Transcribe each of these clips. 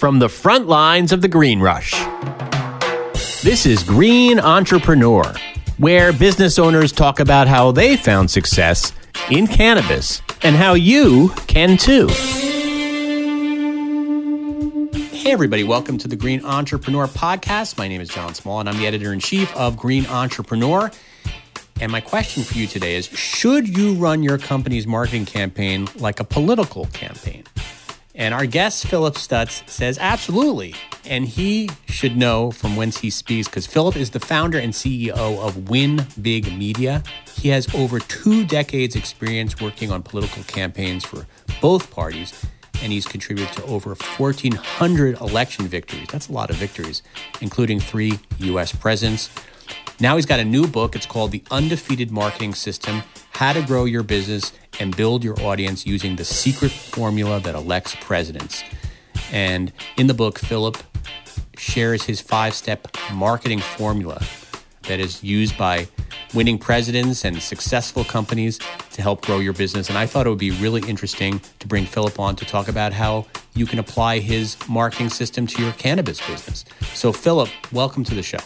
from the front lines of the green rush. This is Green Entrepreneur, where business owners talk about how they found success in cannabis and how you can too. Hey, everybody, welcome to the Green Entrepreneur Podcast. My name is John Small, and I'm the editor in chief of Green Entrepreneur. And my question for you today is Should you run your company's marketing campaign like a political campaign? And our guest, Phillip Stutts, says absolutely. And he should know from whence he speaks because Philip is the founder and CEO of Win Big Media. He has over two decades' experience working on political campaigns for both parties, and he's contributed to over 1,400 election victories. That's a lot of victories, including three U.S. presidents. Now he's got a new book. It's called The Undefeated Marketing System How to Grow Your Business and Build Your Audience Using the Secret Formula That Elects Presidents. And in the book, Phillip shares his five step marketing formula that is used by winning presidents and successful companies to help grow your business. And I thought it would be really interesting to bring Phillip on to talk about how you can apply his marketing system to your cannabis business. So, Phillip, welcome to the show.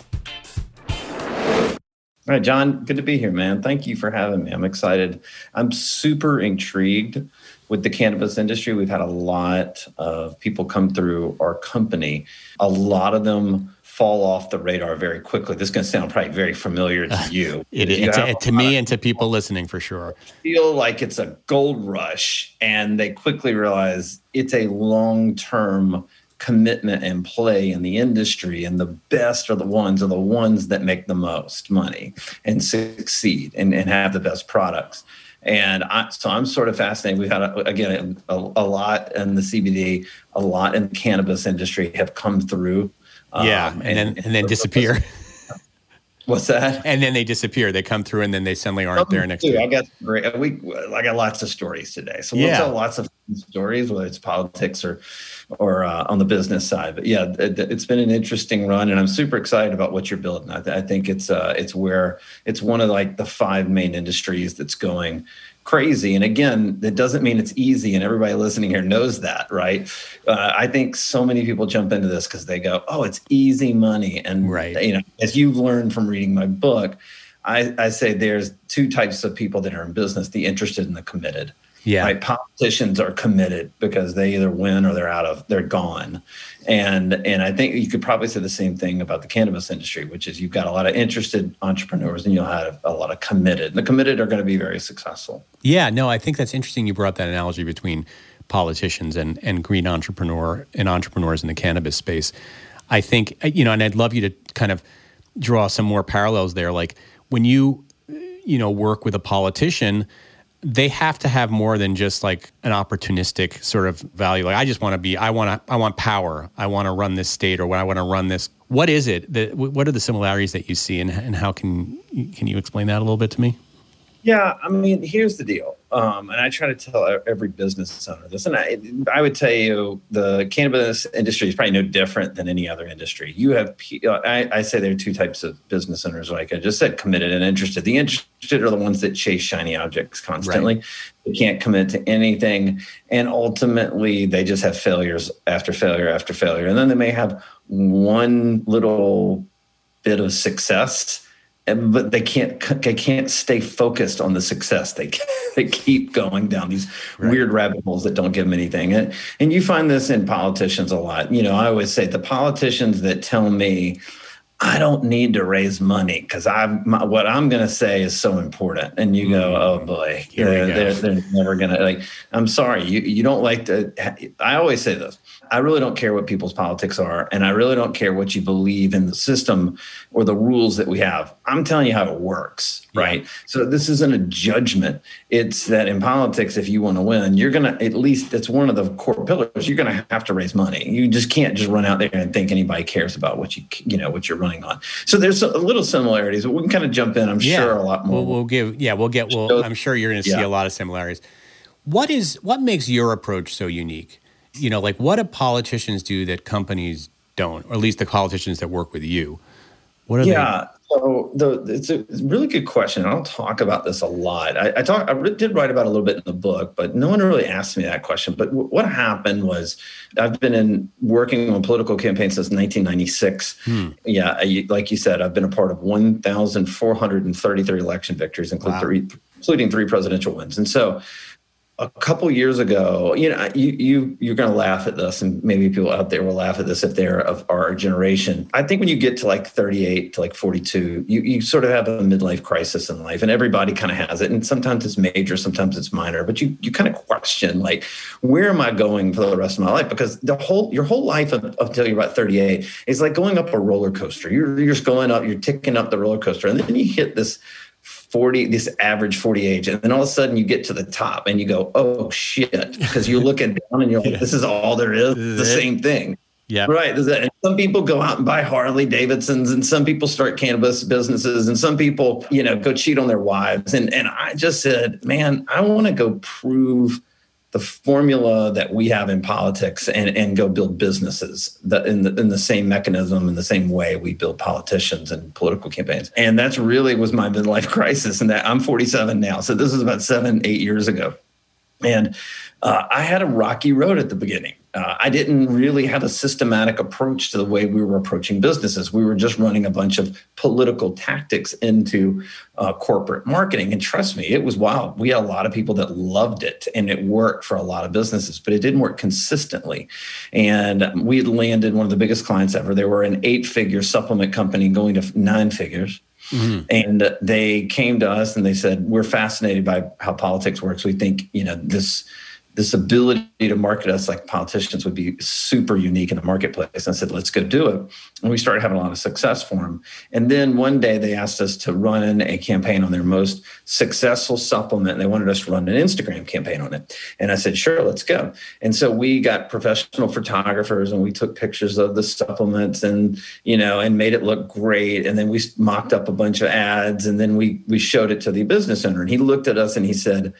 All right, John, good to be here, man. Thank you for having me. I'm excited. I'm super intrigued with the cannabis industry. We've had a lot of people come through our company. A lot of them fall off the radar very quickly. This is going to sound probably very familiar to you. it, you to, to me and to people listening for sure. Feel like it's a gold rush, and they quickly realize it's a long term commitment and play in the industry and the best are the ones are the ones that make the most money and succeed and, and have the best products. And I, so i'm sort of fascinated. We've had a, again a, a, lot in the cbd a lot in the cannabis industry have come through yeah um, and, and, then and then disappear What's that? And then they disappear. They come through, and then they suddenly aren't there next year. I got great. We I got lots of stories today, so we'll yeah. tell lots of stories, whether it's politics or or uh, on the business side. But yeah, it, has been an interesting run, and I'm super excited about what you're building. I, I think it's uh, it's where it's one of like the five main industries that's going crazy. And again, that doesn't mean it's easy, and everybody listening here knows that, right? Uh, I think so many people jump into this because they go, "Oh, it's easy money," and right. you know, as you've learned from reading my book. I, I say there's two types of people that are in business the interested and the committed yeah. Right. Politicians are committed because they either win or they're out of they're gone. And and I think you could probably say the same thing about the cannabis industry, which is you've got a lot of interested entrepreneurs and you'll have a lot of committed. The committed are going to be very successful. Yeah, no, I think that's interesting you brought that analogy between politicians and and green entrepreneur and entrepreneurs in the cannabis space. I think uh, you know, and I'd love you to kind of draw some more parallels there like when you uh, you know work with a politician they have to have more than just like an opportunistic sort of value. Like I just want to be, I want to, I want power. I want to run this state or when I want to run this. What is it? That, what are the similarities that you see, and, and how can can you explain that a little bit to me? Yeah, I mean, here's the deal, um, and I try to tell every business owner this, and I, I would tell you the cannabis industry is probably no different than any other industry. You have, I, I say there are two types of business owners, like I just said, committed and interested. The interested are the ones that chase shiny objects constantly. Right. They can't commit to anything, and ultimately they just have failures after failure after failure, and then they may have one little bit of success but they can't they can't stay focused on the success. They they keep going down these right. weird rabbit holes that don't give them anything. And and you find this in politicians a lot. You know, I always say the politicians that tell me I don't need to raise money because I'm what I'm going to say is so important. And you go, mm-hmm. oh boy, they're, they're, they're never going to like. I'm sorry, you you don't like to. I always say this. I really don't care what people's politics are, and I really don't care what you believe in the system or the rules that we have. I'm telling you how it works, right? So this isn't a judgment. It's that in politics, if you want to win, you're going to at least it's one of the core pillars. You're going to have to raise money. You just can't just run out there and think anybody cares about what you you know what you're running on. So there's a little similarities, but we can kind of jump in. I'm yeah. sure a lot more. We'll, we'll give yeah, we'll get. Well, I'm sure you're going to see yeah. a lot of similarities. What is what makes your approach so unique? you know, like what do politicians do that companies don't, or at least the politicians that work with you? What are they? yeah. So the, it's a really good question. I don't talk about this a lot. I, I talk. I did write about a little bit in the book, but no one really asked me that question. But w- what happened was, I've been in working on political campaigns since 1996. Hmm. Yeah, I, like you said, I've been a part of 1,433 election victories, including wow. three, including three presidential wins. And so, a couple years ago, you know, you you you're going to laugh at this, and maybe people out there will laugh at this if they're of our generation. I think when you get to like 38 to like 42, you you sort of have a midlife crisis in life, and everybody kind of has it. And sometimes it's major, sometimes it's minor, but you you kind of question like, where am I going for the rest of my life? Because the whole your whole life until you're about 38 is like going up a roller coaster. You're you're just going up, you're ticking up the roller coaster, and then you hit this 40 this average 40 age and then all of a sudden you get to the top and you go oh shit because you're looking down and you're like this is all there is the same thing. Yeah. Right and some people go out and buy harley davidsons and some people start cannabis businesses and some people you know go cheat on their wives and and i just said man i want to go prove the formula that we have in politics and, and go build businesses that in the, in the same mechanism in the same way we build politicians and political campaigns. And that's really was my midlife crisis and that i'm 47 now. So this is about seven eight years ago. And uh, I had a rocky road at the beginning. Uh, I didn't really have a systematic approach to the way we were approaching businesses. We were just running a bunch of political tactics into uh, corporate marketing. And trust me, it was wild. We had a lot of people that loved it and it worked for a lot of businesses, but it didn't work consistently. And we had landed one of the biggest clients ever. They were an eight figure supplement company going to nine figures. Mm-hmm. And they came to us and they said, We're fascinated by how politics works. We think, you know, this this ability to market us like politicians would be super unique in the marketplace. And I said, let's go do it. And we started having a lot of success for them. And then one day they asked us to run a campaign on their most successful supplement. And they wanted us to run an Instagram campaign on it. And I said, sure, let's go. And so we got professional photographers and we took pictures of the supplements and, you know, and made it look great. And then we mocked up a bunch of ads and then we we showed it to the business owner. And he looked at us and he said,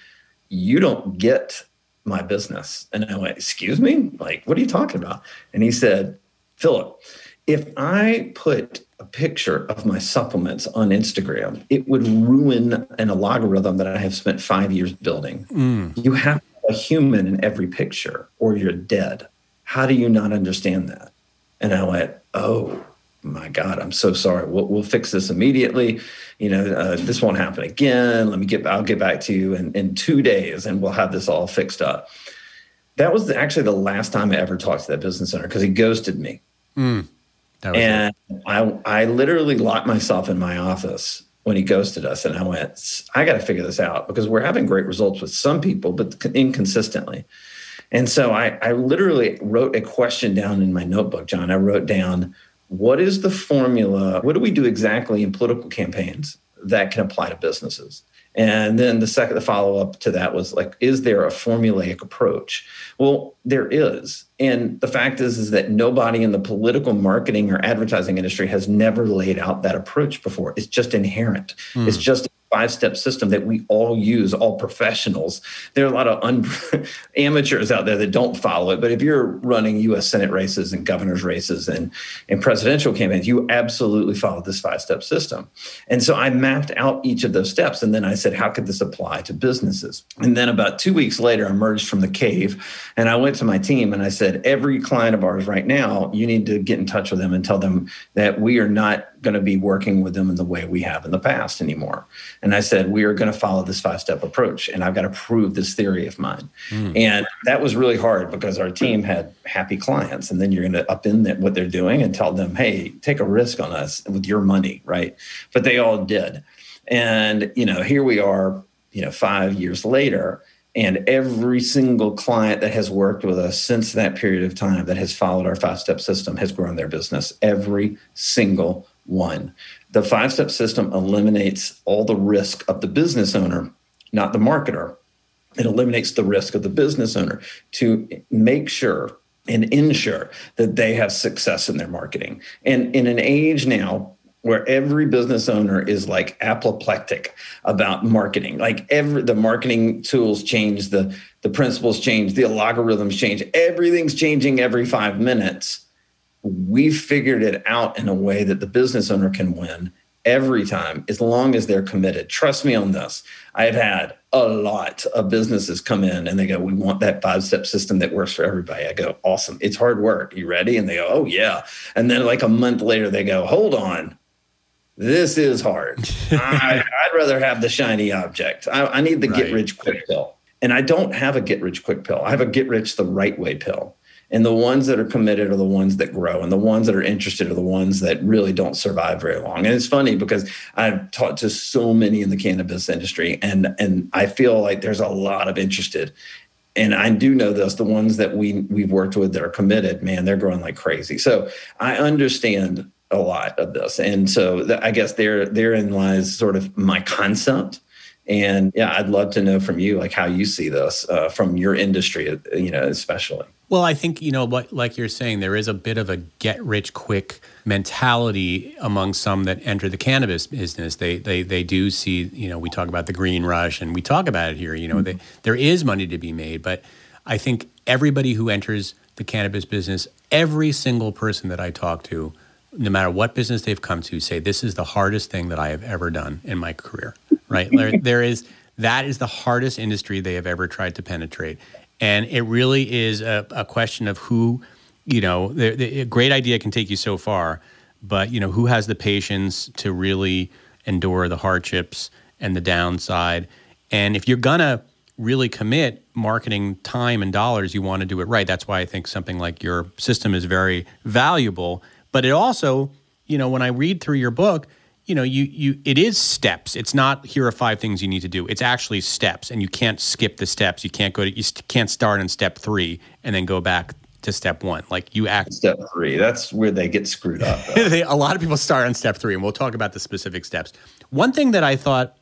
you don't get my business. And I went, Excuse me? Like, what are you talking about? And he said, Phillip, if I put a picture of my supplements on Instagram, it would ruin an algorithm that I have spent five years building. Mm. You have a human in every picture or you're dead. How do you not understand that? And I went, Oh, my God, I'm so sorry. We'll, we'll fix this immediately. You know, uh, this won't happen again. Let me get, I'll get back to you in, in two days and we'll have this all fixed up. That was actually the last time I ever talked to that business owner because he ghosted me. Mm, and I, I literally locked myself in my office when he ghosted us. And I went, I got to figure this out because we're having great results with some people, but inconsistently. And so I, I literally wrote a question down in my notebook, John. I wrote down, what is the formula? What do we do exactly in political campaigns that can apply to businesses? And then the second, the follow up to that was like, is there a formulaic approach? Well, there is. And the fact is, is that nobody in the political marketing or advertising industry has never laid out that approach before. It's just inherent. Mm. It's just five step system that we all use, all professionals. There are a lot of un- amateurs out there that don't follow it. But if you're running US Senate races and governor's races and, and presidential campaigns, you absolutely follow this five step system. And so I mapped out each of those steps. And then I said, how could this apply to businesses? And then about two weeks later, I emerged from the cave and I went to my team and I said, every client of ours right now, you need to get in touch with them and tell them that we are not going to be working with them in the way we have in the past anymore. And I said, we are going to follow this five step approach. And I've got to prove this theory of mine. Mm. And that was really hard because our team had happy clients. And then you're going to up in what they're doing and tell them, hey, take a risk on us with your money. Right. But they all did. And, you know, here we are, you know, five years later. And every single client that has worked with us since that period of time that has followed our five step system has grown their business. Every single one. The five step system eliminates all the risk of the business owner, not the marketer. It eliminates the risk of the business owner to make sure and ensure that they have success in their marketing. And in an age now where every business owner is like apoplectic about marketing like every the marketing tools change the the principles change the algorithms change everything's changing every 5 minutes we figured it out in a way that the business owner can win every time as long as they're committed. Trust me on this. I've had a lot of businesses come in and they go, We want that five step system that works for everybody. I go, Awesome. It's hard work. You ready? And they go, Oh, yeah. And then like a month later, they go, Hold on. This is hard. I, would rather have the shiny object. I, I need the right. get rich quick pill. And I don't have a get rich quick pill. I have a get rich the right way pill. And the ones that are committed are the ones that grow, and the ones that are interested are the ones that really don't survive very long. And it's funny because I've talked to so many in the cannabis industry, and and I feel like there's a lot of interested. And I do know this: the ones that we we've worked with that are committed, man, they're growing like crazy. So I understand a lot of this, and so I guess there therein lies sort of my concept and yeah, I'd love to know from you, like how you see this uh, from your industry, you know, especially. Well, I think, you know, what like you're saying, there is a bit of a get rich quick mentality among some that enter the cannabis business. They, they, they do see, you know, we talk about the green rush and we talk about it here, you know, mm-hmm. they, there is money to be made. But I think everybody who enters the cannabis business, every single person that I talk to, no matter what business they've come to, say, this is the hardest thing that I have ever done in my career right? there, there is that is the hardest industry they have ever tried to penetrate, and it really is a, a question of who, you know, the, the, a great idea can take you so far, but you know who has the patience to really endure the hardships and the downside, and if you're gonna really commit marketing time and dollars, you want to do it right. That's why I think something like your system is very valuable. But it also, you know, when I read through your book, you know, you you it is steps. It's not here are five things you need to do. It's actually steps, and you can't skip the steps. You can't go to you can't start on step three and then go back to step one. Like you act step three. That's where they get screwed up. they, a lot of people start on step three, and we'll talk about the specific steps. One thing that I thought,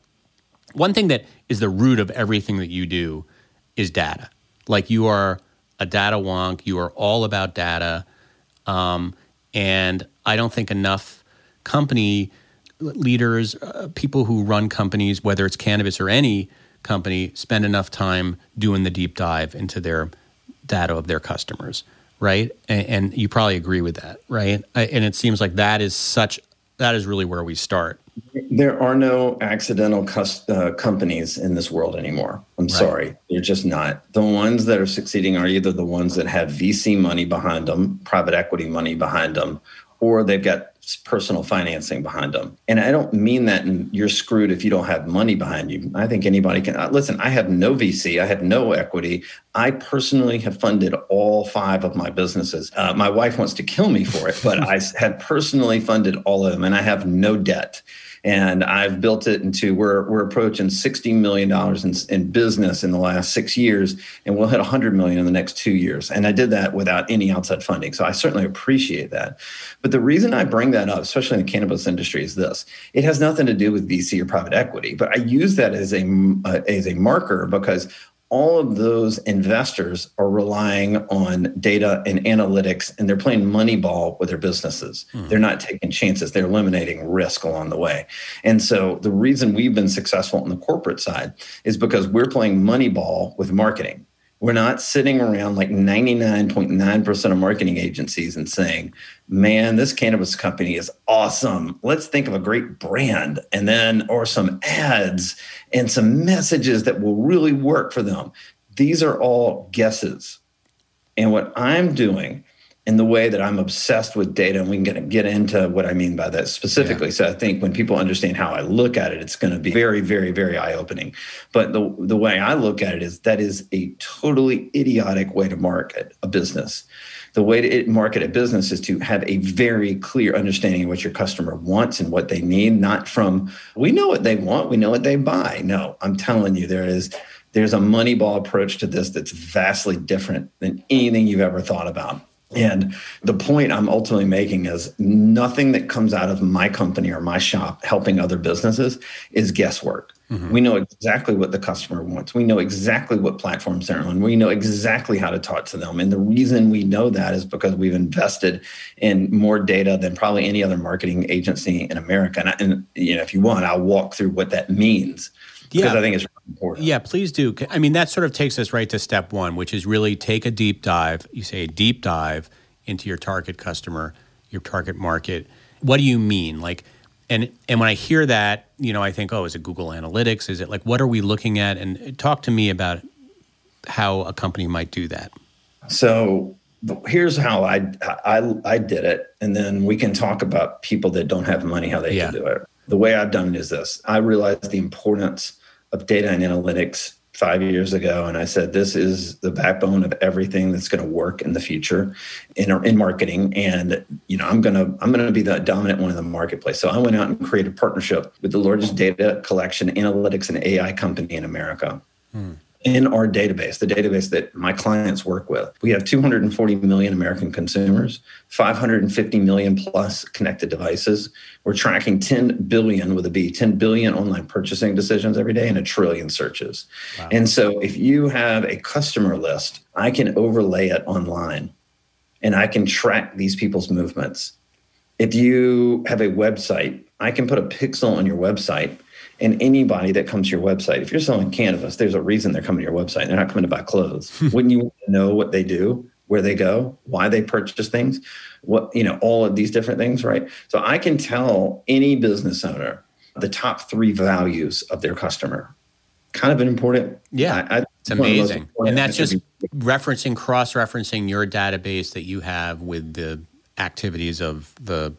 one thing that is the root of everything that you do, is data. Like you are a data wonk. You are all about data, um, and I don't think enough company leaders, uh, people who run companies, whether it's cannabis or any company, spend enough time doing the deep dive into their data of their customers, right? And, and you probably agree with that, right? And it seems like that is such that is really where we start. There are no accidental cus- uh, companies in this world anymore. I'm right. sorry. They're just not. The ones that are succeeding are either the ones that have VC money behind them, private equity money behind them, or they've got personal financing behind them. And I don't mean that you're screwed if you don't have money behind you. I think anybody can. Uh, listen, I have no VC, I have no equity. I personally have funded all five of my businesses. Uh, my wife wants to kill me for it, but I have personally funded all of them and I have no debt and I've built it into we're we're approaching sixty million dollars in, in business in the last six years, and we'll hit hundred million in the next two years. And I did that without any outside funding, so I certainly appreciate that. But the reason I bring that up, especially in the cannabis industry, is this: it has nothing to do with VC or private equity, but I use that as a uh, as a marker because all of those investors are relying on data and analytics and they're playing money ball with their businesses. Mm-hmm. They're not taking chances, they're eliminating risk along the way. And so the reason we've been successful on the corporate side is because we're playing money ball with marketing. We're not sitting around like 99.9% of marketing agencies and saying, man, this cannabis company is awesome. Let's think of a great brand and then, or some ads and some messages that will really work for them. These are all guesses. And what I'm doing in the way that I'm obsessed with data, and we can get, get into what I mean by that specifically. Yeah. So I think when people understand how I look at it, it's going to be very, very, very eye opening. But the, the way I look at it is that is a totally idiotic way to market a business. The way to market a business is to have a very clear understanding of what your customer wants and what they need, not from, we know what they want, we know what they buy. No, I'm telling you, there is there's a moneyball approach to this that's vastly different than anything you've ever thought about. And the point I'm ultimately making is nothing that comes out of my company or my shop helping other businesses is guesswork. Mm-hmm. We know exactly what the customer wants. We know exactly what platforms they're on. We know exactly how to talk to them. And the reason we know that is because we've invested in more data than probably any other marketing agency in America. And, and you know, if you want, I'll walk through what that means because yeah. I think it's important. Yeah, please do. I mean, that sort of takes us right to step one, which is really take a deep dive. You say a deep dive into your target customer, your target market. What do you mean? Like, And and when I hear that, you know, I think, oh, is it Google Analytics? Is it like what are we looking at? And uh, talk to me about how a company might do that. So here's how I, I I did it, and then we can talk about people that don't have money how they yeah. can do it. The way I've done it is this: I realized the importance of data and analytics five years ago, and I said this is the backbone of everything that's going to work in the future in in marketing. And you know, I'm gonna I'm gonna be the dominant one in the marketplace. So I went out and created a partnership with the largest data collection, analytics, and AI company in America. Hmm in our database, the database that my clients work with. We have 240 million American consumers, 550 million plus connected devices. We're tracking 10 billion with a B, 10 billion online purchasing decisions every day and a trillion searches. Wow. And so if you have a customer list, I can overlay it online and I can track these people's movements. If you have a website, I can put a pixel on your website and anybody that comes to your website, if you're selling cannabis, there's a reason they're coming to your website. They're not coming to buy clothes. Hmm. Wouldn't you know what they do, where they go, why they purchase things, what, you know, all of these different things, right? So I can tell any business owner the top three values of their customer. Kind of an important. Yeah. I, I, it's amazing. And that's just referencing, cross referencing your database that you have with the activities of the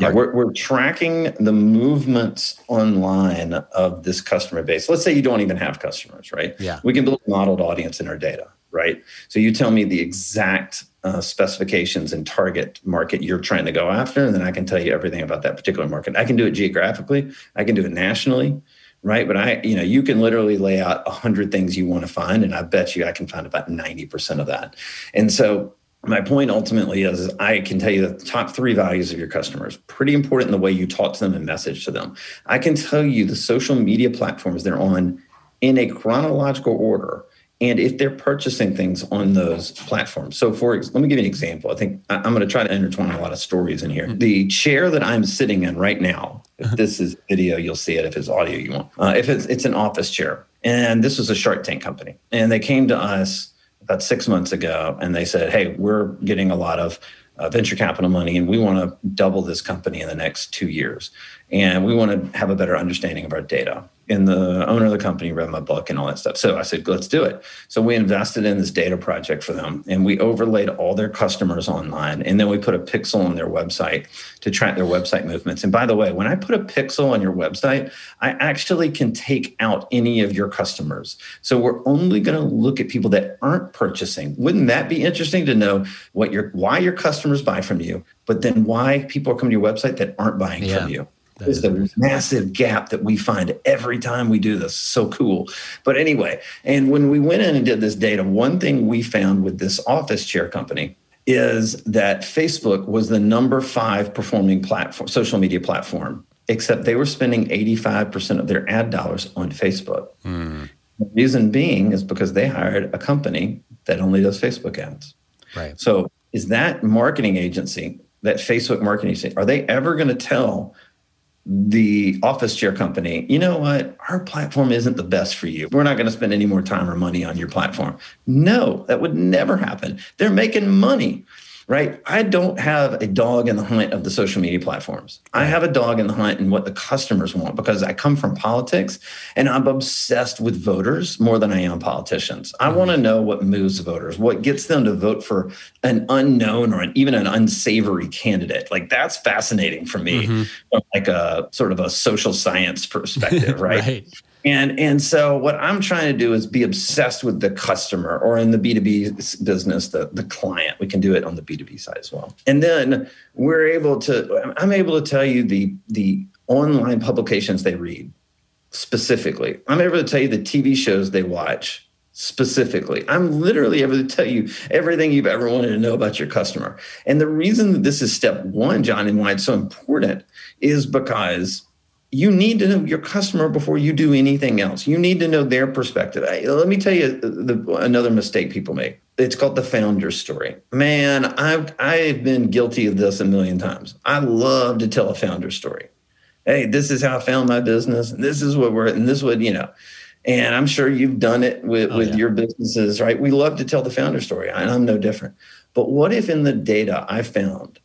yeah, we're, we're tracking the movements online of this customer base. Let's say you don't even have customers, right? Yeah. We can build a modeled audience in our data, right? So you tell me the exact uh, specifications and target market you're trying to go after, and then I can tell you everything about that particular market. I can do it geographically, I can do it nationally, right? But I, you know, you can literally lay out a hundred things you want to find, and I bet you I can find about ninety percent of that. And so my point ultimately is, is, I can tell you the top three values of your customers. Pretty important in the way you talk to them and message to them. I can tell you the social media platforms they're on in a chronological order and if they're purchasing things on those platforms. So, for let me give you an example. I think I'm going to try to intertwine a lot of stories in here. Mm-hmm. The chair that I'm sitting in right now, if uh-huh. this is video, you'll see it. If it's audio, you won't. Uh, if it's it's an office chair, and this was a Shark Tank company, and they came to us about six months ago, and they said, "Hey, we're getting a lot of uh, venture capital money, and we want to double this company in the next two years, and we want to have a better understanding of our data." And the owner of the company read my book and all that stuff. So I said, let's do it. So we invested in this data project for them and we overlaid all their customers online. And then we put a pixel on their website to track their website movements. And by the way, when I put a pixel on your website, I actually can take out any of your customers. So we're only going to look at people that aren't purchasing. Wouldn't that be interesting to know what your why your customers buy from you, but then why people are coming to your website that aren't buying yeah. from you? Is the massive gap that we find every time we do this. So cool. But anyway, and when we went in and did this data, one thing we found with this office chair company is that Facebook was the number five performing platform, social media platform, except they were spending 85% of their ad dollars on Facebook. Mm. The reason being is because they hired a company that only does Facebook ads. Right. So is that marketing agency, that Facebook marketing agency, are they ever going to tell the office chair company, you know what? Our platform isn't the best for you. We're not going to spend any more time or money on your platform. No, that would never happen. They're making money right? I don't have a dog in the hunt of the social media platforms. I have a dog in the hunt in what the customers want because I come from politics and I'm obsessed with voters more than I am politicians. I mm-hmm. want to know what moves voters, what gets them to vote for an unknown or an, even an unsavory candidate. Like that's fascinating for me mm-hmm. from like a sort of a social science perspective, right? right. And and so what I'm trying to do is be obsessed with the customer or in the B2B business, the, the client. We can do it on the B2B side as well. And then we're able to, I'm able to tell you the the online publications they read specifically. I'm able to tell you the TV shows they watch specifically. I'm literally able to tell you everything you've ever wanted to know about your customer. And the reason that this is step one, John, and why it's so important is because you need to know your customer before you do anything else. You need to know their perspective. let me tell you uh, the, another mistake people make. It's called the founder story. Man, I've I've been guilty of this a million times. I love to tell a founder story. Hey, this is how I found my business, and this is what we're, and this would you know. And I'm sure you've done it with, oh, with yeah. your businesses, right? We love to tell the founder story, and I'm no different. But what if in the data I found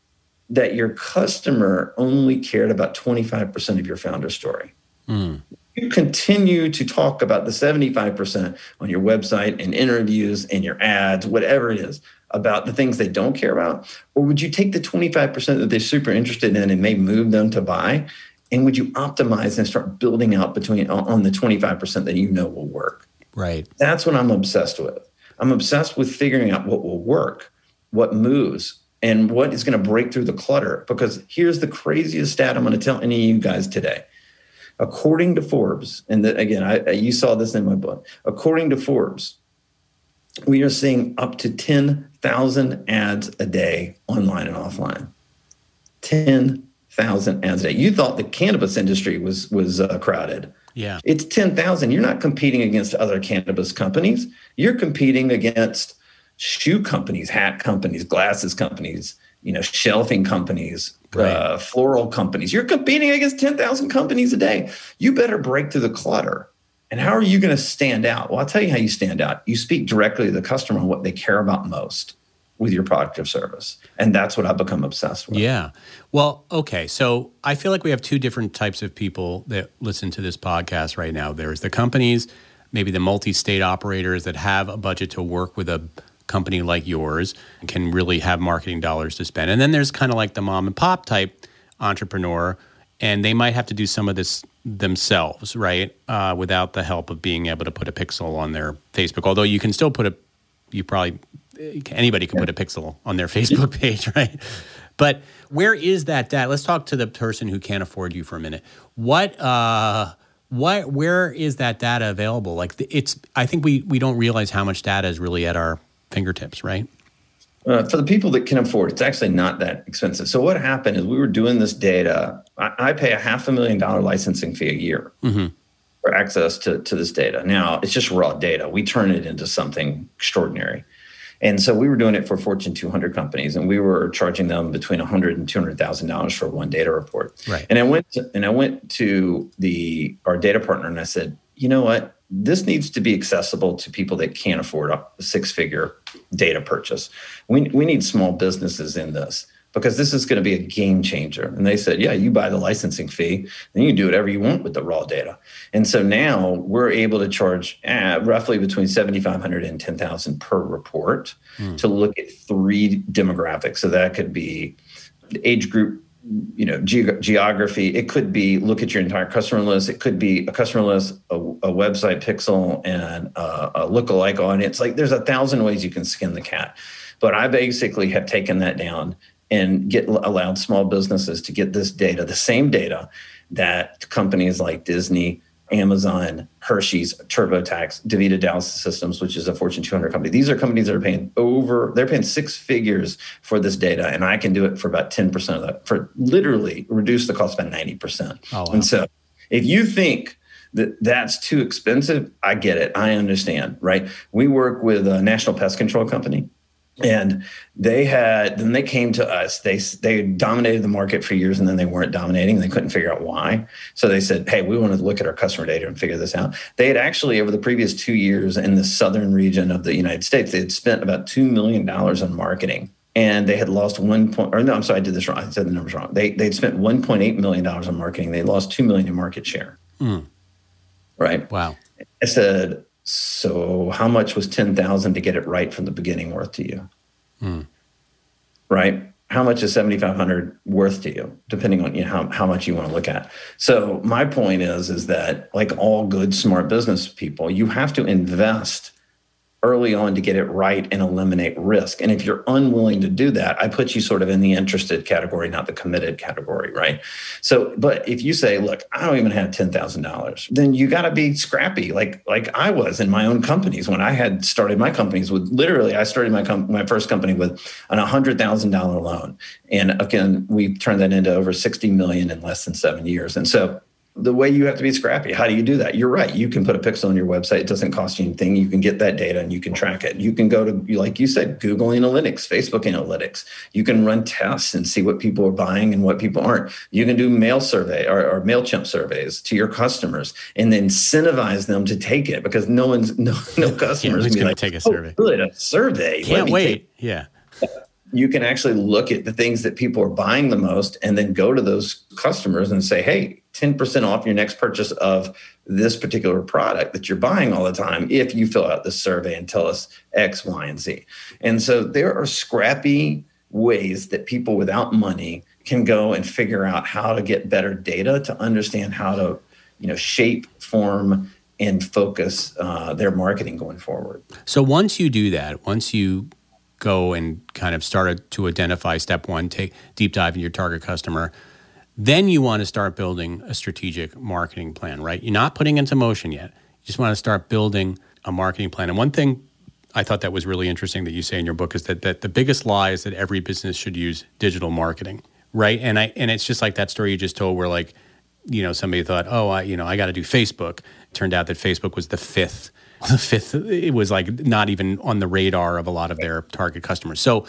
that your customer only cared about 25% of your founder story. Mm. You continue to talk about the 75% on your website and interviews and your ads, whatever it is, about the things they don't care about? Or would you take the 25% that they're super interested in and may move them to buy? And would you optimize and start building out between on the 25% that you know will work? Right. That's what I'm obsessed with. I'm obsessed with figuring out what will work, what moves, and what is going to break through the clutter. Because here's the craziest stat I'm going to tell any of you guys today. According to Forbes, and the, again, I, you saw this in my book. According to Forbes, we are seeing up to 10,000 ads a day online and offline. 10,000 ads a day. You thought the cannabis industry was was uh, crowded. Yeah. It's 10,000. You're not competing against other cannabis companies. You're competing against shoe companies, hat companies, glasses companies, you know, shelving companies, right. uh, floral companies. You're competing against 10,000 companies a day. You better break through the clutter. And how are you going to stand out? Well, I'll tell you how you stand out. You speak directly to the customer on what they care about most with your product or service. And that's what I've become obsessed with. Yeah. Well, okay. So I feel like we have two different types of people that listen to this podcast right now. There's the companies, maybe the multi state operators that have a budget to work with a company like yours can really have marketing dollars to spend. And then there's kind of like the mom and pop type entrepreneur, and they might have to do some of this themselves, right? Uh, without the help of being able to put a pixel on their Facebook. Although you can still put a, you probably, anybody can put a pixel on their Facebook page, right? But where is that data? Let's talk to the person who can't afford you for a minute. What, uh, what, where is that data available? Like it's, I think we, we don't realize how much data is really at our fingertips, right? Uh, for the people that can afford, it's actually not that expensive. So what happened is we were doing this data. I, I pay a half a million dollar licensing fee a year mm-hmm. for access to, to this data. Now it's just raw data. We turn it into something extraordinary. And so we were doing it for Fortune 200 companies, and we were charging them between 100 and 200 thousand dollars for one data report. Right. And I went to, and I went to the our data partner, and I said, you know what? This needs to be accessible to people that can't afford a six figure data purchase. We, we need small businesses in this because this is going to be a game changer. And they said, yeah, you buy the licensing fee, then you do whatever you want with the raw data. And so now we're able to charge eh, roughly between 7,500 and 10,000 per report mm. to look at three demographics. So that could be age group you know ge- geography it could be look at your entire customer list it could be a customer list a, a website pixel and a, a lookalike audience like there's a thousand ways you can skin the cat. But i basically have taken that down and get allowed small businesses to get this data the same data that companies like disney Amazon, Hershey's, TurboTax, DaVita Dallas Systems, which is a Fortune 200 company. These are companies that are paying over, they're paying six figures for this data, and I can do it for about 10% of that, for literally reduce the cost by 90%. Oh, wow. And so if you think that that's too expensive, I get it. I understand, right? We work with a national pest control company and they had then they came to us. They they dominated the market for years and then they weren't dominating. They couldn't figure out why. So they said hey we want to look at our customer data and figure this out. They had actually over the previous two years in the southern region of the united states they had spent about $2 million on marketing and they had lost one point or no i'm sorry i did this wrong. I said the numbers wrong. They they'd spent 1.8 million dollars on marketing. They lost 2 million in market share. Mm. right? Wow. I said so how much was 10,000 to get it right from the beginning worth to you? Mm. Right? How much is 7,500 worth to you, depending on you know, how, how much you want to look at. So my point is, is that like all good, smart business people, you have to invest early on to get it right and eliminate risk. And if you're unwilling to do that, I put you sort of in the interested category, not the committed category, right? So, but if you say, look, I don't even have $10,000, then you got to be scrappy like like I was in my own companies when I had started my companies with literally I started my com- my first company with an $100,000 loan. And again, we turned that into over 60 million in less than 7 years. And so the way you have to be scrappy. How do you do that? You're right. You can put a pixel on your website. It doesn't cost you anything. You can get that data and you can track it. You can go to, like you said, Google Analytics, Facebook Analytics. You can run tests and see what people are buying and what people aren't. You can do mail survey or, or MailChimp surveys to your customers and then incentivize them to take it because no one's, no, no customers yeah, going like, to take a oh, survey. Oh, good, a survey. Can't wait. Yeah. You can actually look at the things that people are buying the most and then go to those customers and say, hey, 10% off your next purchase of this particular product that you're buying all the time if you fill out this survey and tell us X, Y, and Z. And so there are scrappy ways that people without money can go and figure out how to get better data to understand how to you know shape form and focus uh, their marketing going forward so once you do that once you go and kind of start to identify step one take deep dive into your target customer then you want to start building a strategic marketing plan right you're not putting into motion yet you just want to start building a marketing plan and one thing I thought that was really interesting that you say in your book is that, that the biggest lie is that every business should use digital marketing, right? And I and it's just like that story you just told, where like, you know, somebody thought, oh, I you know, I got to do Facebook. It turned out that Facebook was the fifth, the fifth. It was like not even on the radar of a lot of their target customers. So,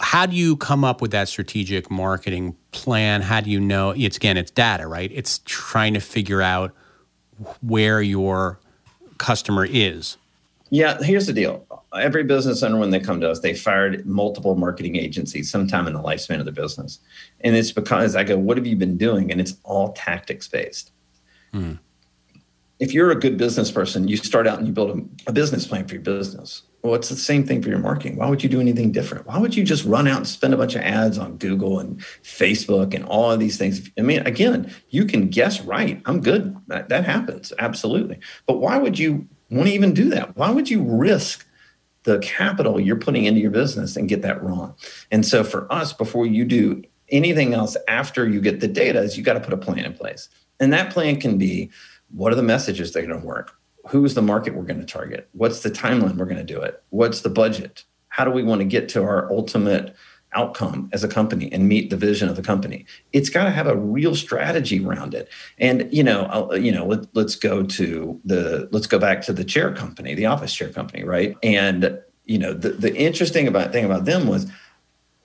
how do you come up with that strategic marketing plan? How do you know? It's again, it's data, right? It's trying to figure out where your customer is yeah, here's the deal. Every business owner, when they come to us, they fired multiple marketing agencies sometime in the lifespan of the business. And it's because I go, What have you been doing? And it's all tactics based. Hmm. If you're a good business person, you start out and you build a, a business plan for your business. Well, it's the same thing for your marketing. Why would you do anything different? Why would you just run out and spend a bunch of ads on Google and Facebook and all of these things? I mean, again, you can guess right. I'm good. That, that happens. Absolutely. But why would you want to even do that. Why would you risk the capital you're putting into your business and get that wrong? And so for us, before you do anything else after you get the data, is you got to put a plan in place. And that plan can be what are the messages that are going to work? Who's the market we're going to target? What's the timeline we're going to do it? What's the budget? How do we want to get to our ultimate outcome as a company and meet the vision of the company. It's got to have a real strategy around it. And you know, I'll, you know, let, let's go to the let's go back to the chair company, the office chair company, right? And you know, the the interesting about thing about them was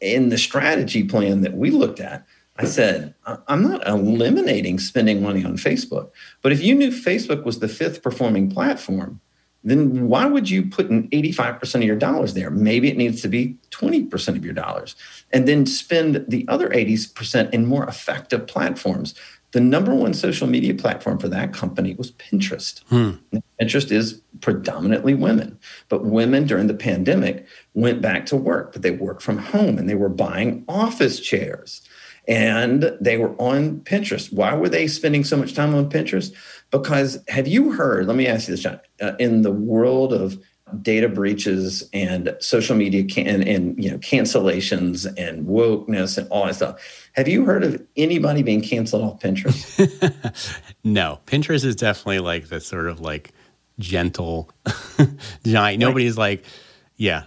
in the strategy plan that we looked at. I said, I'm not eliminating spending money on Facebook, but if you knew Facebook was the fifth performing platform, then why would you put in 85% of your dollars there? Maybe it needs to be 20% of your dollars. And then spend the other 80% in more effective platforms. The number one social media platform for that company was Pinterest. Hmm. Pinterest is predominantly women, but women during the pandemic went back to work, but they worked from home and they were buying office chairs and they were on Pinterest. Why were they spending so much time on Pinterest? Because have you heard? Let me ask you this, John. Uh, in the world of data breaches and social media can, and, and you know cancellations and wokeness and all that stuff, have you heard of anybody being canceled off Pinterest? no, Pinterest is definitely like the sort of like gentle giant. Nobody's like, yeah,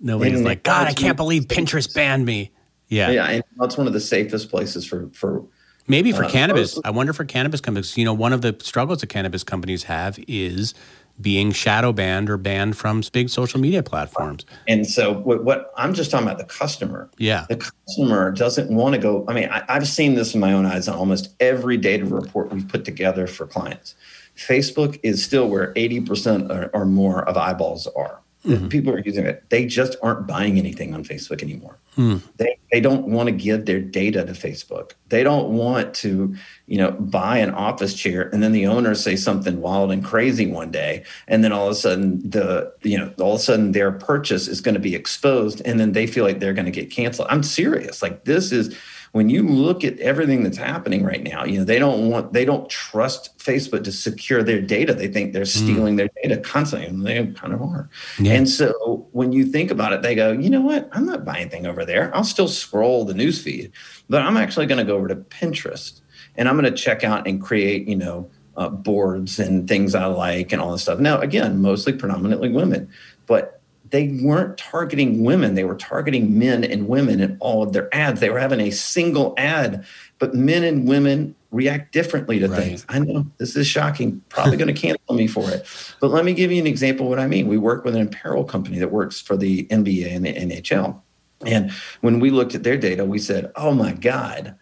nobody's and like, God, I can't believe Pinterest banned me. Yeah, yeah, and that's one of the safest places for for Maybe for uh, cannabis. I wonder for cannabis companies. You know, one of the struggles that cannabis companies have is being shadow banned or banned from big social media platforms. And so, what, what, I'm just talking about the customer. Yeah, the customer doesn't want to go. I mean, I, I've seen this in my own eyes on almost every data report we've put together for clients. Facebook is still where 80% or, or more of eyeballs are. Mm-hmm. People are using it. They just aren't buying anything on Facebook anymore. Mm. They they don't want to give their data to Facebook. They don't want to, you know, buy an office chair and then the owner say something wild and crazy one day, and then all of a sudden the you know all of a sudden their purchase is going to be exposed, and then they feel like they're going to get canceled. I'm serious. Like this is when you look at everything that's happening right now, you know, they don't want, they don't trust Facebook to secure their data. They think they're hmm. stealing mm. their data constantly, and they kind of are. Yeah. And so when you think about it, they go, you know what? I'm not buying anything over there. I'll still scroll the news feed, but I'm actually going to go over to Pinterest and I'm going to check out and create, you know, uh, boards and things I like and all this stuff. Now, again, mostly predominantly women, but they weren't targeting women. They were targeting men and women in all of their ads. They were having a single ad, but men and women react differently to right. things. I know this is shocking, probably going to cancel me for it. But let me give you an example of what I mean. We work with an apparel company that works for the NBA and the NHL. And when we looked at their data, we said, oh my God,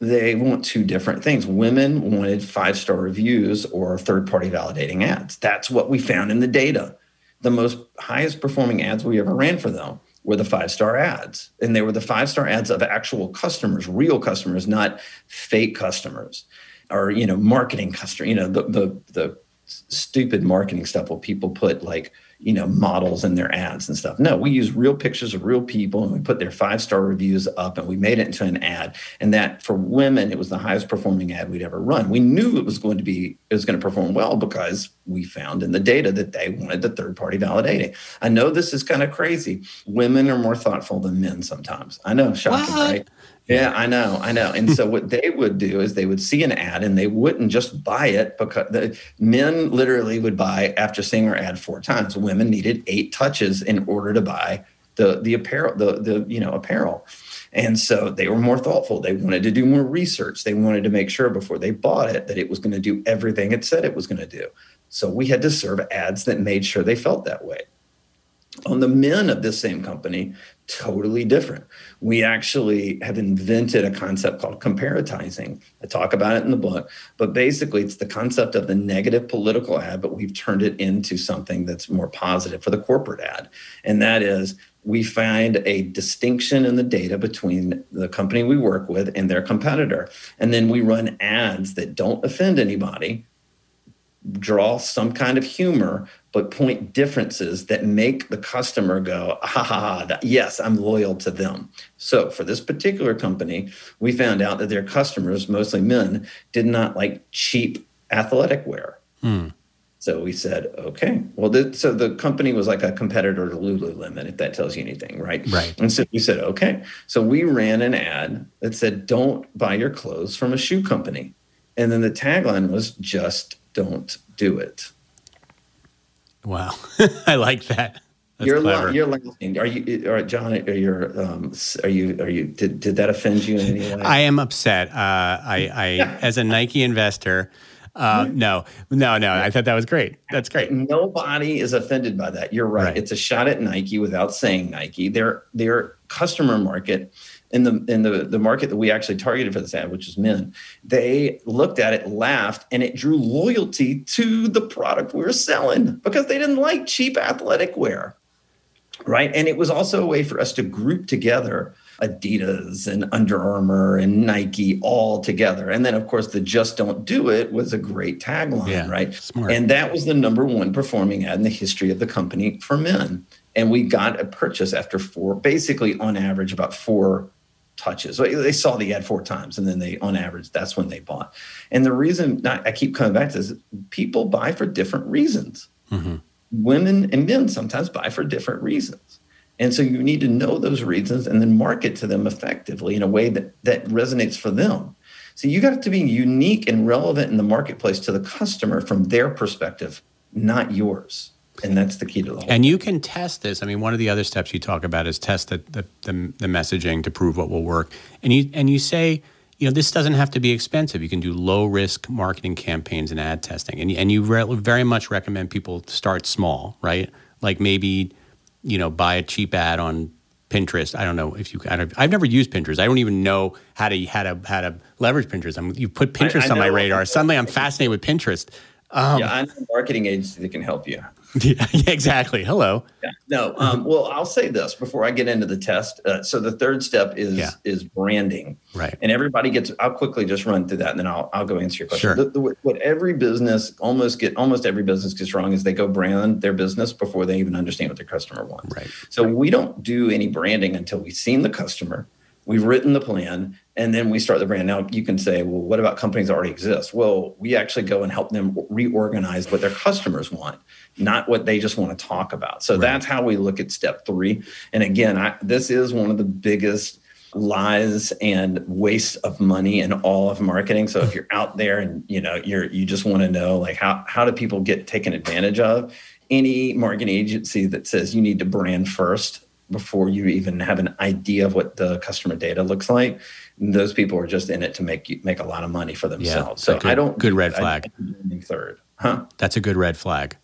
they want two different things. Women wanted five star reviews or third party validating ads. That's what we found in the data the most highest performing ads we ever ran for them were the five star ads. And they were the five star ads of actual customers, real customers, not fake customers or, you know, marketing customer, you know, the, the, the stupid marketing stuff where people put like, you know models in their ads and stuff. No we use real pictures of real people and we put their five star reviews up and we made it into an ad. And that for women it was the highest performing ad we'd ever run. We knew it was going to be it was going to perform well because we found in the data that they wanted the third party validating. I know this is kind of crazy. Women are more thoughtful than men sometimes. I know shocking what? right yeah, I know, I know. And so what they would do is they would see an ad and they wouldn't just buy it because the men literally would buy after seeing our ad four times. Women needed eight touches in order to buy the the apparel, the the you know apparel. And so they were more thoughtful. They wanted to do more research. They wanted to make sure before they bought it that it was going to do everything it said it was going to do. So we had to serve ads that made sure they felt that way. On the men of this same company, totally different. We actually have invented a concept called comparatizing. I talk about it in the book, but basically it's the concept of the negative political ad, but we've turned it into something that's more positive for the corporate ad. And that is we find a distinction in the data between the company we work with and their competitor. And then we run ads that don't offend anybody, draw some kind of humor, but point differences that make the customer go, ha ha ha, yes, I'm loyal to them. So for this particular company, we found out that their customers, mostly men, did not like cheap athletic wear. Hmm. So we said, okay, well, the, so the company was like a competitor to Lululemon, if that tells you anything, right? Right. And so we said, okay. So we ran an ad that said, don't buy your clothes from a shoe company. And then the tagline was just don't do it. Wow, I like that. That's you're clever. you're laughing. Are you? Or John? Are you? Um, are you? Are you? Did, did that offend you in any way? I am upset. Uh, I, I as a Nike investor. Uh, no, no, no. I thought that was great. That's great. Nobody is offended by that. You're right. right. It's a shot at Nike without saying Nike. Their their customer market in the in the, the market that we actually targeted for this ad, which is men, they looked at it, laughed, and it drew loyalty to the product we were selling because they didn't like cheap athletic wear. Right. And it was also a way for us to group together Adidas and Under Armour and Nike all together. And then, of course, the Just Don't Do It was a great tagline, yeah, right? Smart. And that was the number one performing ad in the history of the company for men. And we got a purchase after four, basically on average, about four touches. They saw the ad four times, and then they, on average, that's when they bought. And the reason I keep coming back to this: people buy for different reasons. Mm-hmm. Women and men sometimes buy for different reasons, and so you need to know those reasons and then market to them effectively in a way that that resonates for them. So you got to be unique and relevant in the marketplace to the customer from their perspective, not yours and that's the key to the whole. And you can test this. I mean, one of the other steps you talk about is test the, the, the, the messaging to prove what will work. And you and you say, you know, this doesn't have to be expensive. You can do low risk marketing campaigns and ad testing. And and you re- very much recommend people start small, right? Like maybe, you know, buy a cheap ad on Pinterest. I don't know if you. I've never used Pinterest. I don't even know how to how to how to leverage Pinterest. I'm, you put Pinterest I, I on my radar. Suddenly, I'm fascinated with Pinterest. Um, yeah, I'm a marketing agency that can help you. Yeah, exactly. Hello. Yeah. No. Um, well, I'll say this before I get into the test. Uh, so the third step is yeah. is branding. Right. And everybody gets. I'll quickly just run through that, and then I'll I'll go answer your question. Sure. The, the, what every business almost get almost every business gets wrong is they go brand their business before they even understand what their customer wants. Right. So we don't do any branding until we've seen the customer we've written the plan and then we start the brand. Now you can say well what about companies that already exist? Well we actually go and help them reorganize what their customers want not what they just want to talk about. So right. that's how we look at step three. And again I, this is one of the biggest lies and waste of money in all of marketing. So if you're out there and you know you're you just want to know like how how do people get taken advantage of? Any marketing agency that says you need to brand first before you even have an idea of what the customer data looks like. Those people are just in it to make you make a lot of money for themselves. Yeah, so good, I don't good red flag. Third, huh? That's a good red flag.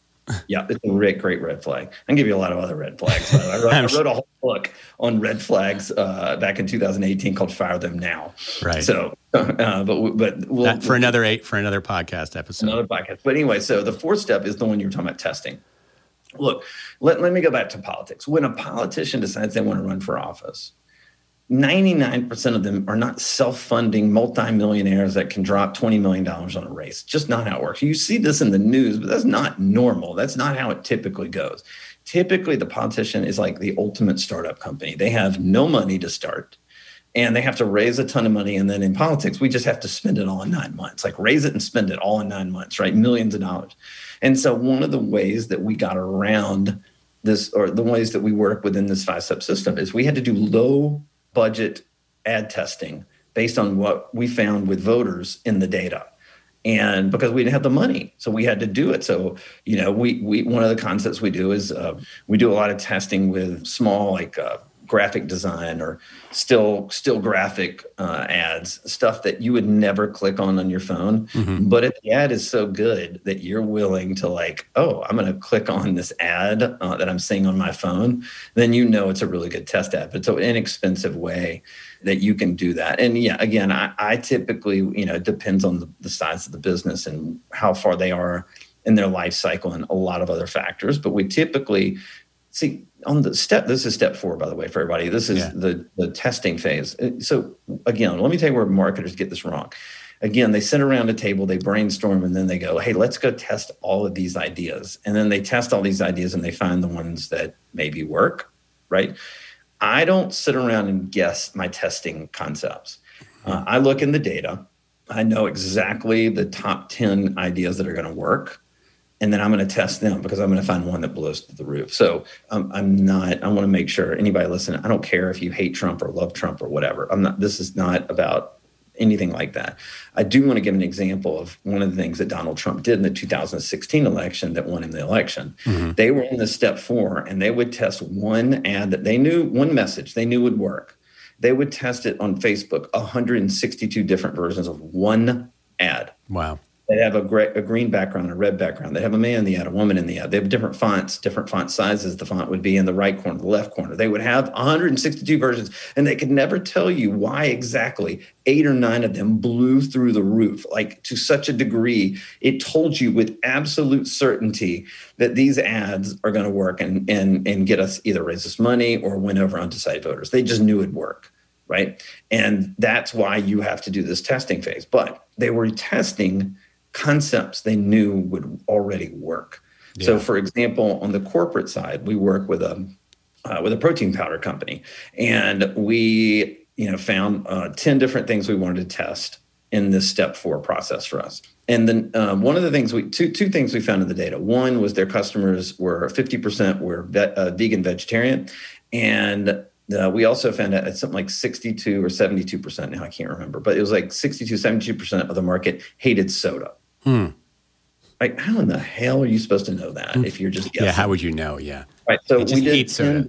yeah, it's a great, great red flag. I can give you a lot of other red flags. I wrote, I wrote a whole book on red flags uh, back in 2018 called "Fire Them Now." Right. So, uh, but but we'll, that for another eight for another podcast episode. Another podcast. But anyway, so the fourth step is the one you were talking about testing. Look, let, let me go back to politics. When a politician decides they want to run for office, 99% of them are not self-funding multimillionaires that can drop $20 million on a race. Just not how it works. You see this in the news, but that's not normal. That's not how it typically goes. Typically, the politician is like the ultimate startup company. They have no money to start and they have to raise a ton of money. And then in politics, we just have to spend it all in nine months, like raise it and spend it all in nine months, right? Millions of dollars. And so one of the ways that we got around this, or the ways that we work within this five step system, is we had to do low budget ad testing based on what we found with voters in the data. And because we didn't have the money so we had to do it. So you know we we one of the concepts we do is uh, we do a lot of testing with small like uh, graphic design or still still graphic uh, ads stuff that you would never click on on your phone. Mm-hmm. but if the ad is so good that you're willing to like oh i'm going to click on this ad uh, that i'm seeing on my phone then you know it's a really good test ad. But it's an inexpensive way that you can do that. And yeah again i, I typically you know it depends on the, the size of the business and how far they are in their life cycle and a lot of other factors. But we typically see on the step this is step four by the way for everybody. This is yeah. the the testing phase. Uh, so again let me tell you where marketers get this wrong. Again they sit around a table they brainstorm and then they go hey let's go test all of these ideas. And then they test all these ideas and they find the ones that maybe work right? I don't sit around and guess my testing concepts. Uh, i look in the data. I know exactly the top 10 ideas that are going to work and then I'm going to test them because I'm going to find one that blows to the roof. So um, I'm not. I want to make sure anybody listening. I don't care if you hate Trump or love Trump or whatever. I'm not. This is not about anything like that. I do want to give an example of one of the things that Donald Trump did in the 2016 election that won him the election. Mm-hmm. They were in the step four, and they would test one ad that they knew, one message they knew would work. They would test it on Facebook, 162 different versions of one ad. Wow. They have a, gray, a green background, a red background. They have a man in the ad, a woman in the ad. They have different fonts, different font sizes. The font would be in the right corner, the left corner. They would have 162 versions, and they could never tell you why exactly eight or nine of them blew through the roof, like to such a degree. It told you with absolute certainty that these ads are going to work and, and, and get us either raise us money or win over undecided voters. They just knew it'd work right? And that's why you have to do this testing phase. But they were testing concepts they knew would already work. Yeah. So, for example, on the corporate side, we work with a uh, with a protein powder company, and we you know found uh, ten different things we wanted to test in this step four process for us. And then um, one of the things we two two things we found in the data. One was their customers were fifty percent were ve- uh, vegan vegetarian, and uh, we also found out it's something like 62 or 72 percent now i can't remember but it was like 62 72 percent of the market hated soda Hmm. Like, how in the hell are you supposed to know that if you're just guessing? Yeah, how would you know? Yeah. Right. So we did, 10,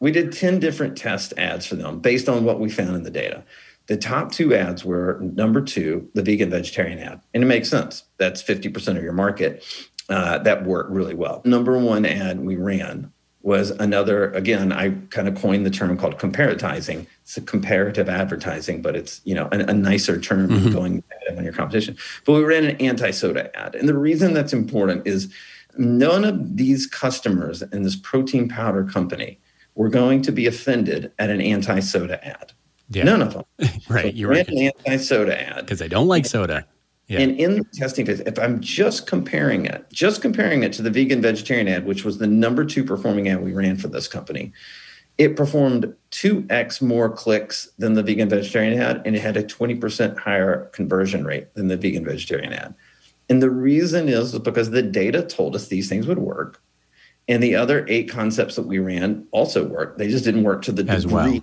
we did 10 different test ads for them based on what we found in the data. The top two ads were number two, the vegan vegetarian ad. And it makes sense. That's 50% of your market. Uh, that worked really well. Number one ad we ran was another again i kind of coined the term called comparatizing. It's a comparative advertising but it's you know a, a nicer term mm-hmm. going on your competition. But we ran an anti-soda ad. And the reason that's important is none of these customers in this protein powder company were going to be offended at an anti-soda ad. Yeah. none of them. Right so you're right. an anti-soda ad. Because they don't like soda yeah. And in the testing phase, if I'm just comparing it, just comparing it to the vegan vegetarian ad, which was the number two performing ad we ran for this company, it performed 2x more clicks than the vegan vegetarian ad, and it had a 20% higher conversion rate than the vegan vegetarian ad. And the reason is because the data told us these things would work. And the other eight concepts that we ran also worked. They just didn't work to the As degree well.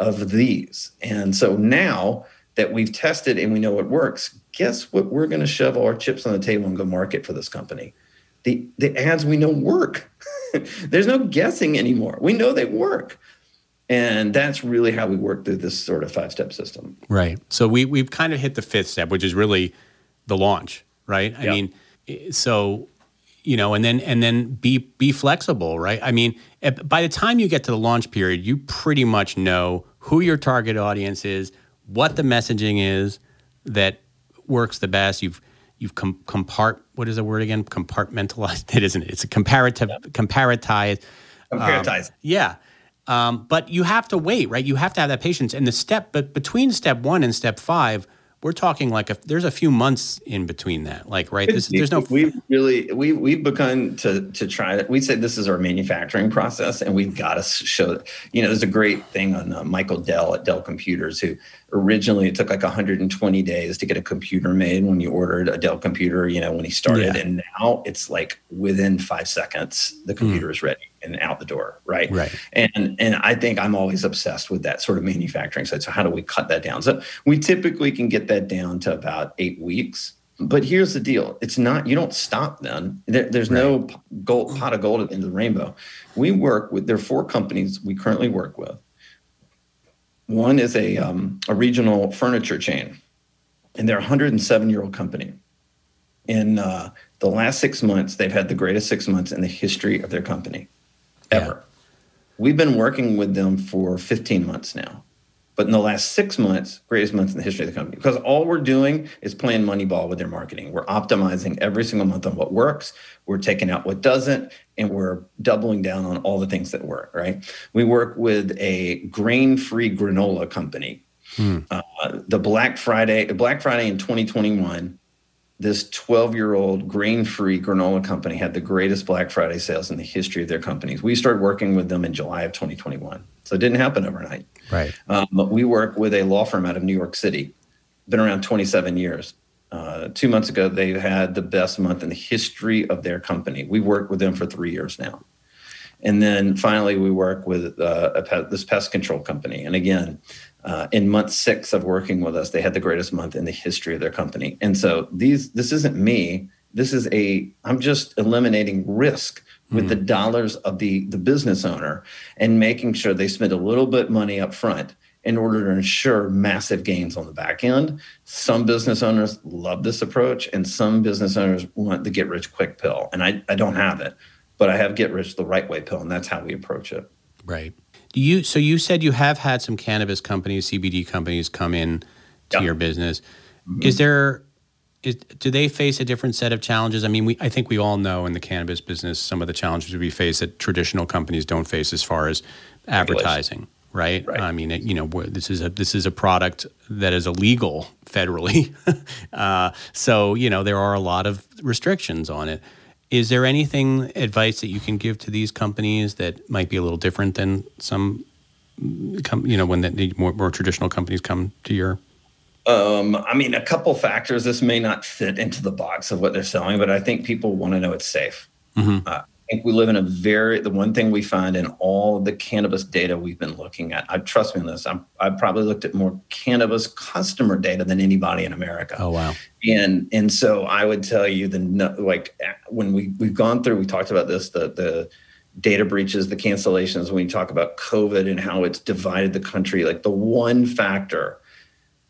of these. And so now that we've tested and we know it works, guess what? We're going to shove all our chips on the table and go market for this company. The, the ads we know work. There's no guessing anymore. We know they work. And that's really how we work through this sort of five step system. Right. So we, we've kind of hit the fifth step, which is really the launch, right? I mean, so you know and then and then be be flexible right i mean by the time you get to the launch period you pretty much know who your target audience is what the messaging is that works the best. You've you've com- compart what is the word again compartmentalized it isn't it? it's a comparative yeah. comparatized comparatize um, yeah um, but you have to wait right you have to have that patience and the step but between step one and step five we're talking like a, there's a few months in between that like right this, there's no we've really we we've begun to to try that we say this is our manufacturing process and we've got to show you know there's a great thing on uh, michael dell at dell computers who originally it took like 120 days to get a computer made when you ordered a Dell computer, you know, when he started. Yeah. And now it's like within five seconds, the computer mm. is ready and out the door. Right. Right. And and I think I'm always obsessed with that sort of manufacturing side. So how do we cut that down? So we typically can get that down to about eight weeks. But here's the deal: it's not you don't stop then. There, there's right. no gold, pot of gold at the end of the rainbow. We work with there are four companies we currently work with one is a, um, a regional furniture chain, and they're a 107 year old company. In uh, the last six months, they've had the greatest six months in the history of their company ever. Yeah. We've been working with them for 15 months now. But in the last six months, greatest months in the history of the company, because all we're doing is playing Moneyball with their marketing. We're optimizing every single month on what works. We're taking out what doesn't, and we're doubling down on all the things that work. Right? We work with a grain-free granola company. Hmm. Uh, the Black Friday, Black Friday in 2021 this 12 year old grain free granola company had the greatest Black Friday sales in the history of their companies. We started working with them in July of 2021. So it didn't happen overnight. Right. Um, but we work with a law firm out of New York City, been around 27 years. Uh, two months ago, they had the best month in the history of their company. We worked with them for three years now. And then finally, we work with uh, this pest control company. And again, uh, in month six of working with us, they had the greatest month in the history of their company. And so these, this isn't me. This is a. I'm just eliminating risk with mm-hmm. the dollars of the the business owner and making sure they spend a little bit money up front in order to ensure massive gains on the back end. Some business owners love this approach, and some business owners want the get rich quick pill. And I, I don't have it, but I have get rich the right way pill, and that's how we approach it. Right. You so you said you have had some cannabis companies, CBD companies come in to your business. Mm-hmm. Is there is, do they face a different set of challenges? I mean, we I think we all know in the cannabis business some of the challenges we face that traditional companies don't face as far as advertising, right? right? I mean, it, you know, this is a this is a product that is illegal federally, uh, so you know there are a lot of restrictions on it. Is there anything advice that you can give to these companies that might be a little different than some, you know, when the more, more traditional companies come to your? Um, I mean, a couple factors. This may not fit into the box of what they're selling, but I think people want to know it's safe. Mm-hmm. Uh, think we live in a very the one thing we find in all the cannabis data we've been looking at. I trust me on this. I'm, I've probably looked at more cannabis customer data than anybody in America. Oh wow! And and so I would tell you the like when we we've gone through, we talked about this the the data breaches, the cancellations. When we talk about COVID and how it's divided the country, like the one factor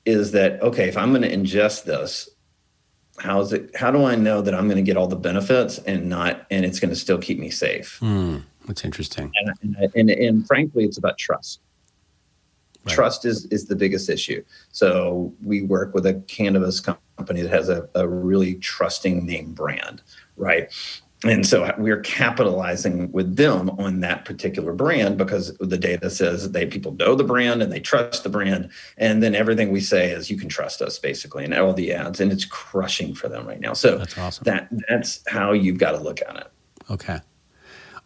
is that okay, if I'm going to ingest this, how's it how do i know that i'm going to get all the benefits and not and it's going to still keep me safe? Mm, that's interesting. And, and, and, and frankly it's about trust. Right. trust is is the biggest issue. So we work with a cannabis company that has a, a really trusting name brand right and so we're capitalizing with them on that particular brand because the data says they people know the brand and they trust the brand. And then everything we say is you can trust us basically and all the ads and it's crushing for them right now. So that's awesome. that that's how you've got to look at it. Okay.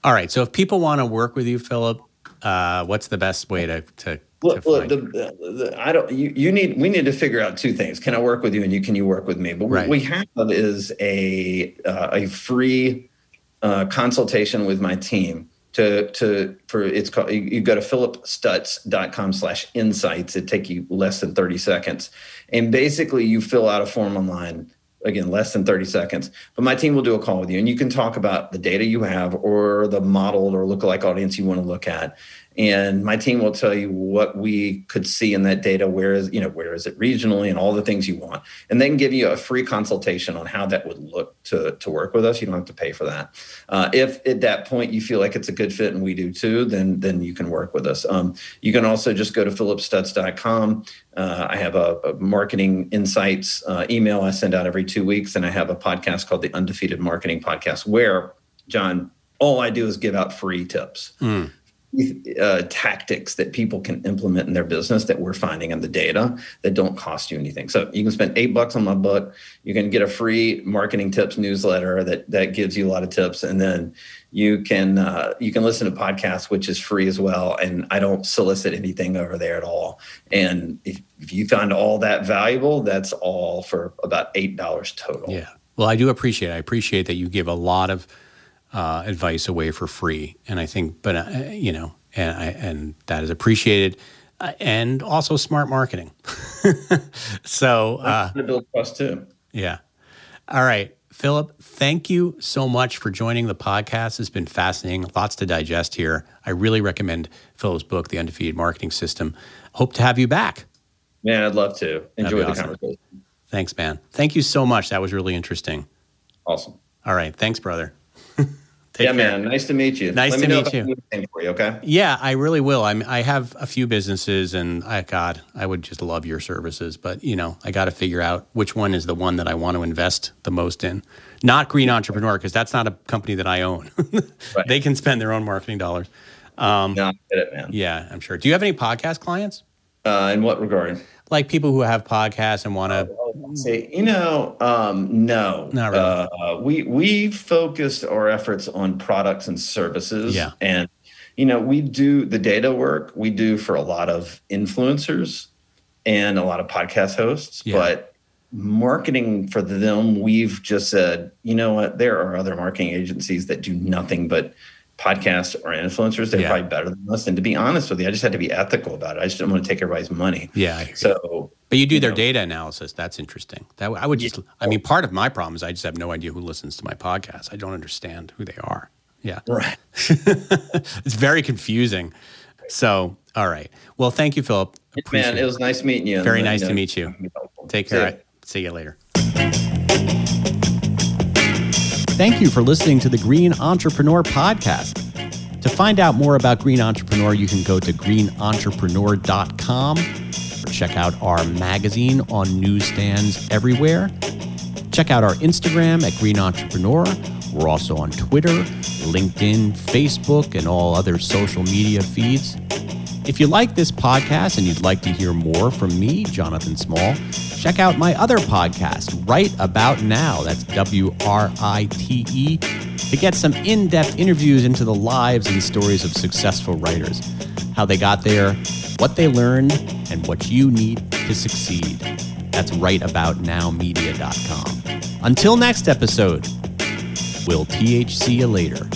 All right. So if people want to work with you Phillip uh, what's the best way to to Look, look the, the, I don't. You, you need. We need to figure out two things. Can I work with you, and you can you work with me? But right. what we have is a uh, a free uh, consultation with my team to to for it's called you, you go to phillipstutts.com slash insights it take you less than 30 seconds and basically you fill out a form online again less than 30 seconds but my team will do a call with you and you can talk about the data you have or the modeled or lookalike audience you want to look at and my team will tell you what we could see in that data where is you know where is it regionally and all the things you want. And then give you a free consultation on how that would look to, to work with us. You don't have to pay for that. Uh, if at that point you feel like it's a good fit and we do too then then you can work with us. Um, you can also just go to phillipstutts.com uh, I have a, a marketing insights uh, email I send out every two weeks, and I have a podcast called the Undefeated Marketing Podcast, where John, all I do is give out free tips. Mm uh, tactics that people can implement in their business that we're finding in the data that don't cost you anything. So you can spend eight bucks on my book. You can get a free marketing tips newsletter that that gives you a lot of tips, and then you can uh, you can listen to podcasts, which is free as well. And I don't solicit anything over there at all. And if, if you find all that valuable, that's all for about eight dollars total. Yeah. Well, I do appreciate. It. I appreciate that you give a lot of uh, advice away for free, and I think, but uh, you know, and I, and that is appreciated, uh, and also smart marketing. so uh, to build trust too. Yeah. All right, Phillip. Thank you so much for joining the podcast. It's been fascinating. Lots to digest here. I really recommend Phillip's book, The Undefeated Marketing System. Hope to have you back. Man, I'd love to. Enjoy the awesome. conversation. Thanks, man. Thank you so much. That was really interesting. Awesome. All right. Thanks, brother. Take yeah, care. man. Nice to meet you. Nice Let to meet you. For you. Okay. Yeah, I really will. I'm. I have a few businesses, and I God, I would just love your services. But you know, I got to figure out which one is the one that I want to invest the most in. Not Green Entrepreneur because that's not a company that I own. right. They can spend their own marketing dollars. Um, no, I get it, man. Yeah, I'm sure. Do you have any podcast clients? Uh, in what regard? Like people who have podcasts and want to. Say, you know, um, no, not really. Uh, we we focused our efforts on products and services. Yeah, and you know, we do the data work we do for a lot of influencers and a lot of podcast hosts, yeah. but marketing for them, we've just said, you know what, there are other marketing agencies that do nothing but podcasts or influencers, they're yeah. probably better than us. And to be honest with you, I just had to be ethical about it. I just didn't want to take everybody's money. Yeah. So, but you do you their know. data analysis. That's interesting. That I would just. Yeah. I mean, part of my problem is I just have no idea who listens to my podcast. I don't understand who they are. Yeah. Right. it's very confusing. So, all right. Well, thank you, Phillip. Man, it was nice meeting you. Very nice to uh, meet you. Take care. See you later. Thank you for listening to the Green Entrepreneur Podcast. To find out more about Green Entrepreneur, you can go to greenentrepreneur.com or check out our magazine on newsstands everywhere. Check out our Instagram at Green Entrepreneur. We're also on Twitter, LinkedIn, Facebook, and all other social media feeds. If you like this podcast and you'd like to hear more from me, Jonathan Small, check out my other podcast, Write About Now. That's W R I T E, to get some in depth interviews into the lives and stories of successful writers, how they got there, what they learned, and what you need to succeed. That's writeaboutnowmedia.com. Until next episode, we'll THC you later.